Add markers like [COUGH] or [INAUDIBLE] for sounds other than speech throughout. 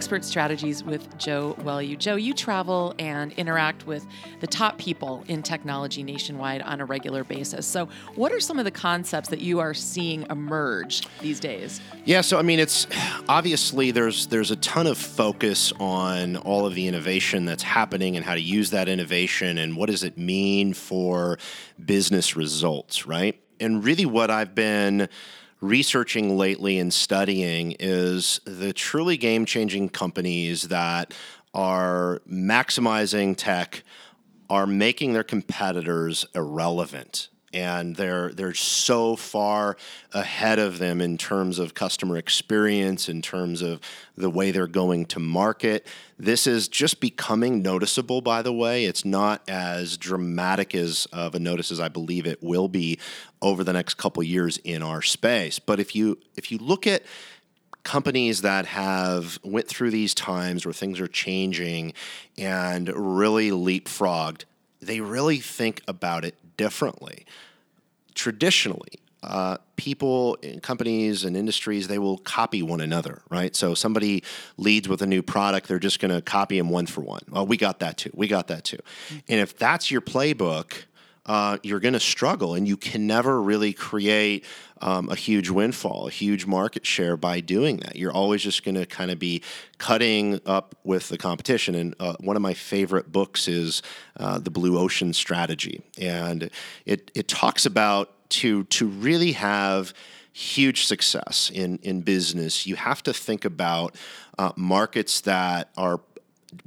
Expert Strategies with Joe Welu. Joe, you travel and interact with the top people in technology nationwide on a regular basis. So, what are some of the concepts that you are seeing emerge these days? Yeah, so I mean, it's [SIGHS] obviously there's there's a ton of focus on all of the innovation that's happening and how to use that innovation and what does it mean for business results, right? And really, what I've been researching lately and studying is the truly game changing companies that are maximizing tech are making their competitors irrelevant and they're they're so far ahead of them in terms of customer experience in terms of the way they're going to market. This is just becoming noticeable by the way. It's not as dramatic as of a notice as i believe it will be over the next couple years in our space. But if you if you look at companies that have went through these times where things are changing and really leapfrogged they really think about it differently. Traditionally, uh, people, companies, and industries, they will copy one another, right? So somebody leads with a new product, they're just going to copy them one for one. Well, we got that too. We got that too. And if that's your playbook, uh, you're going to struggle and you can never really create um, a huge windfall, a huge market share by doing that. You're always just going to kind of be cutting up with the competition. And uh, one of my favorite books is uh, The Blue Ocean Strategy. And it, it talks about to, to really have huge success in, in business, you have to think about uh, markets that are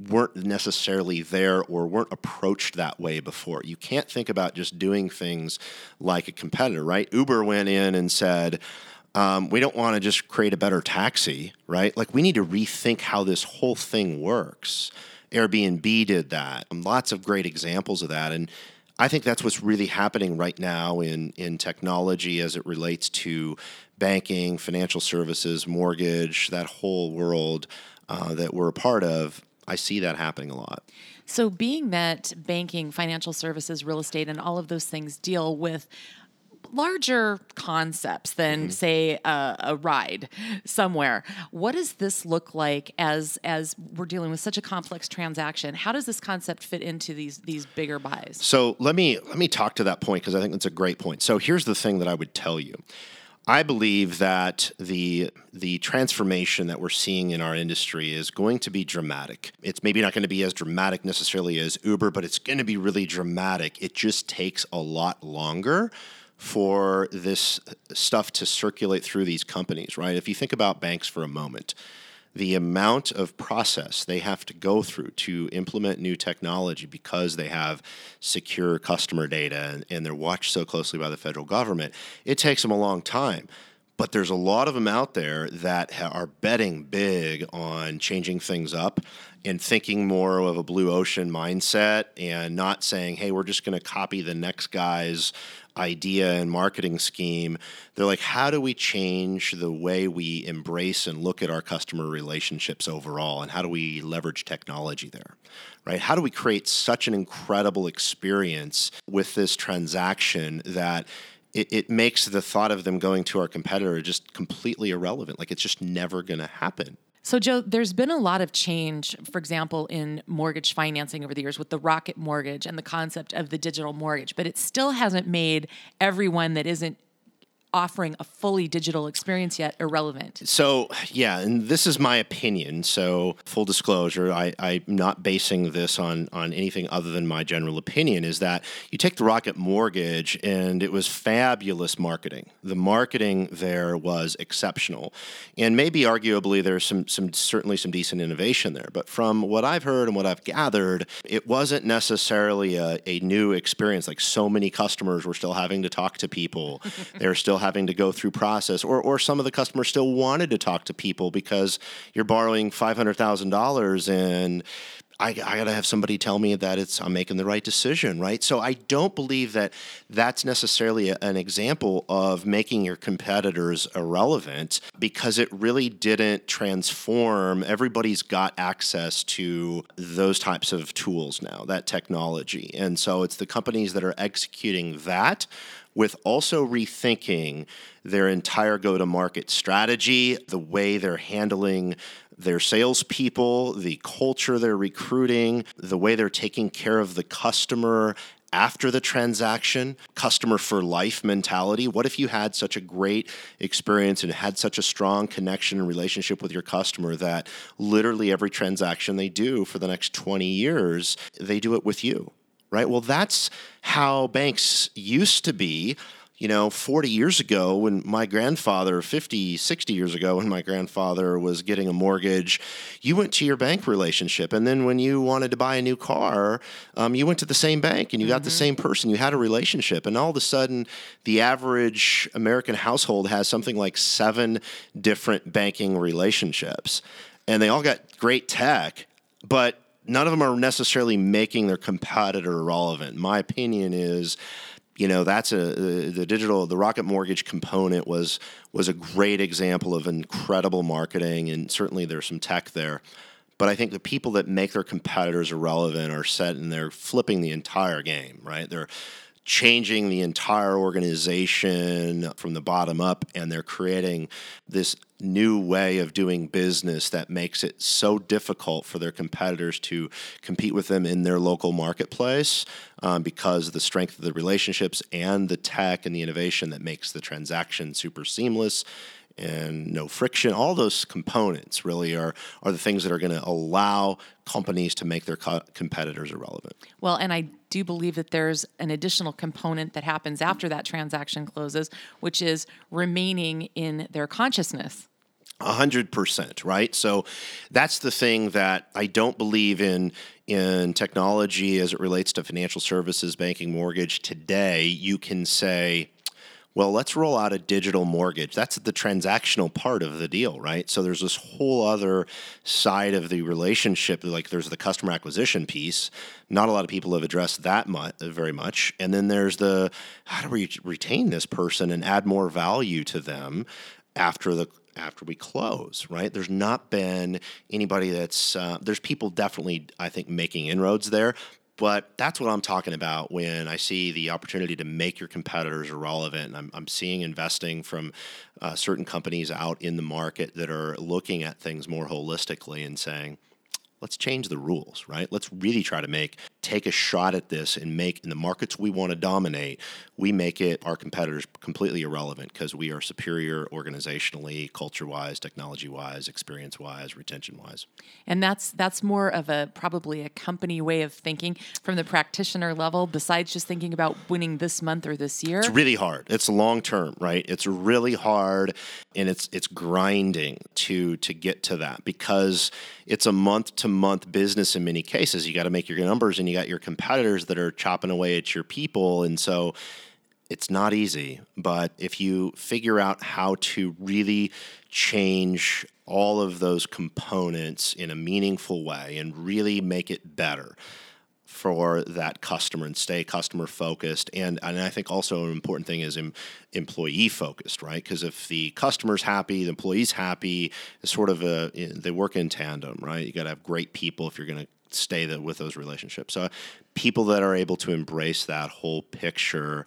weren't necessarily there or weren't approached that way before. You can't think about just doing things like a competitor, right? Uber went in and said, um, we don't want to just create a better taxi, right? Like we need to rethink how this whole thing works. Airbnb did that. Um, lots of great examples of that. And I think that's what's really happening right now in, in technology as it relates to banking, financial services, mortgage, that whole world uh, that we're a part of. I see that happening a lot. So, being that banking, financial services, real estate, and all of those things deal with larger concepts than mm-hmm. say a, a, ride somewhere. What does this look like as as we're dealing with such a complex transaction? How does this concept fit into these these bigger buys? So let me let me talk to that point because i think that's a great point. So here's the thing that i would tell you I believe that the the transformation that we're seeing in our industry is going to be dramatic. It's maybe not going to be as dramatic necessarily as Uber, but it's going to be really dramatic. It just takes a lot longer for this stuff to circulate through these companies, right? If you think about banks for a moment, the amount of process they have to go through to implement new technology because they have secure customer data and, they're watched so closely by the federal government, it takes them a long time. But there's a lot of them out there that ha- are betting big on changing things up and thinking more of a blue ocean mindset and not saying, hey, we're just going to copy the next guy's idea and marketing scheme. They're like, how do we change the way we embrace and look at our customer relationships overall? And how do we leverage technology there? Right? How do we create such an incredible experience with this transaction that it, it makes the thought of them going to our competitor just completely irrelevant? Like it's just never going to happen. So, Joe, there's been a lot of change, for example, in mortgage financing over the years with the rocket mortgage and the concept of the digital mortgage, but it still hasn't made everyone that isn't offering a fully digital experience yet irrelevant. So, yeah, and this is my opinion. So, full disclosure, I, I'm not basing this on, on anything other than my general opinion, is that you take the Rocket Mortgage and it was fabulous marketing. The marketing there was exceptional. And maybe arguably there's some, some certainly some decent innovation there. But from what I've heard and what I've gathered, it wasn't necessarily a, a new experience. Like so many customers were still having to talk to people. [LAUGHS] They're still having to go through process, or or some of the customers still wanted to talk to people because you're borrowing five hundred thousand dollars and I, I got to have somebody tell me that it's I'm making the right decision, right? So I don't believe that that's necessarily a, an example of making your competitors irrelevant because it really didn't transform. Everybody's got access to those types of tools now, that technology, and so it's the companies that are executing that with also rethinking their entire go to market strategy, the way they're handling their salespeople, the culture they're recruiting, the way they're taking care of the customer after the transaction, customer for life mentality. What if you had such a great experience and had such a strong connection and relationship with your customer that literally every transaction they do for the next 20 years, they do it with you? Right? Well, that's how banks used to be you know, 40 years ago when my grandfather, 50, 60 years ago when my grandfather was getting a mortgage, you went to your bank relationship. And then when you wanted to buy a new car, um, you went to the same bank and you mm-hmm. got the mm-hmm. same person. You had a relationship. And all of a sudden, the average American household has something like seven different banking relationships. And they all got great tech, but none of them are necessarily making their competitor relevant. My opinion is, you know that's a the digital the rocket mortgage component was was a great example of incredible marketing and certainly there's some tech there. But i think the people that make their competitors irrelevant are set and they're flipping the entire game right? They're changing the entire organization from the bottom up and they're creating this new way of doing business that makes it so difficult for their competitors to compete with them in their local marketplace um, because of the strength of the relationships and the tech and the innovation that makes the transaction super seamless and no friction. All those components really are are the things that are going to allow companies to make their co- competitors irrelevant. Well, and I do believe that there's an additional component that happens after that transaction closes, which is remaining in their consciousness. A hundred percent, right? So that's the thing that I don't believe in in technology as it relates to financial services, banking, mortgage. Today, you can say, well, let's roll out a digital mortgage. That's the transactional part of the deal, right? So there's this whole other side of the relationship. Like there's the customer acquisition piece. Not a lot of people have addressed that much, very much. And then there's the how do we retain this person and add more value to them after the after we close, right? There's not been anybody that's, uh, there's people definitely, I think, making inroads there, but that's what I'm talking about when I see the opportunity to make your competitors irrelevant. I'm, I'm seeing investing from uh, certain companies out in the market that are looking at things more holistically and saying, let's change the rules, right? Let's really try to make take a shot at this and make in the markets we want to dominate, we make it our competitors completely irrelevant because we are superior organizationally, culture-wise, technology-wise, experience-wise, retention-wise. And that's that's more of a probably a company way of thinking from the practitioner level besides just thinking about winning this month or this year. It's really hard. It's long term, right? It's really hard and it's it's grinding to to get to that because it's a month to month business in many cases. You got to make your numbers and you got your competitors that are chopping away at your people. And so it's not easy. But if you figure out how to really change all of those components in a meaningful way and really make it better, for that customer and stay customer focused. And, and I think also an important thing is em, employee focused, right? Because if the customer's happy, the employee's happy, it's sort of a, they work in tandem, right? You got to have great people if you're going to stay the, with those relationships. So people that are able to embrace that whole picture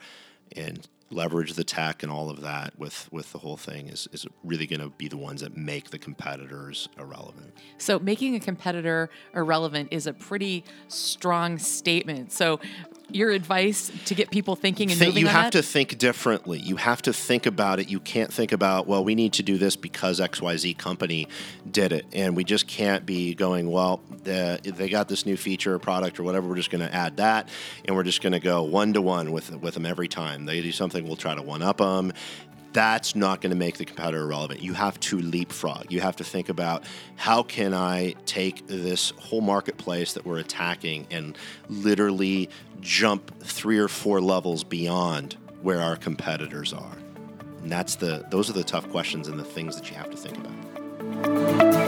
and leverage the tech and all of that with with the whole thing is is really going to be the ones that make the competitors irrelevant. So making a competitor irrelevant is a pretty strong statement. So your advice to get people thinking and think, moving you have that? to think differently you have to think about it you can't think about well we need to do this because xyz company did it and we just can't be going well the, they got this new feature or product or whatever we're just going to add that and we're just going to go one to one with with them every time they do something we'll try to one up them that's not going to make the competitor relevant. You have to leapfrog. You have to think about how can I take this whole marketplace that we're attacking and literally jump three or four levels beyond where our competitors are. And that's the those are the tough questions and the things that you have to think about.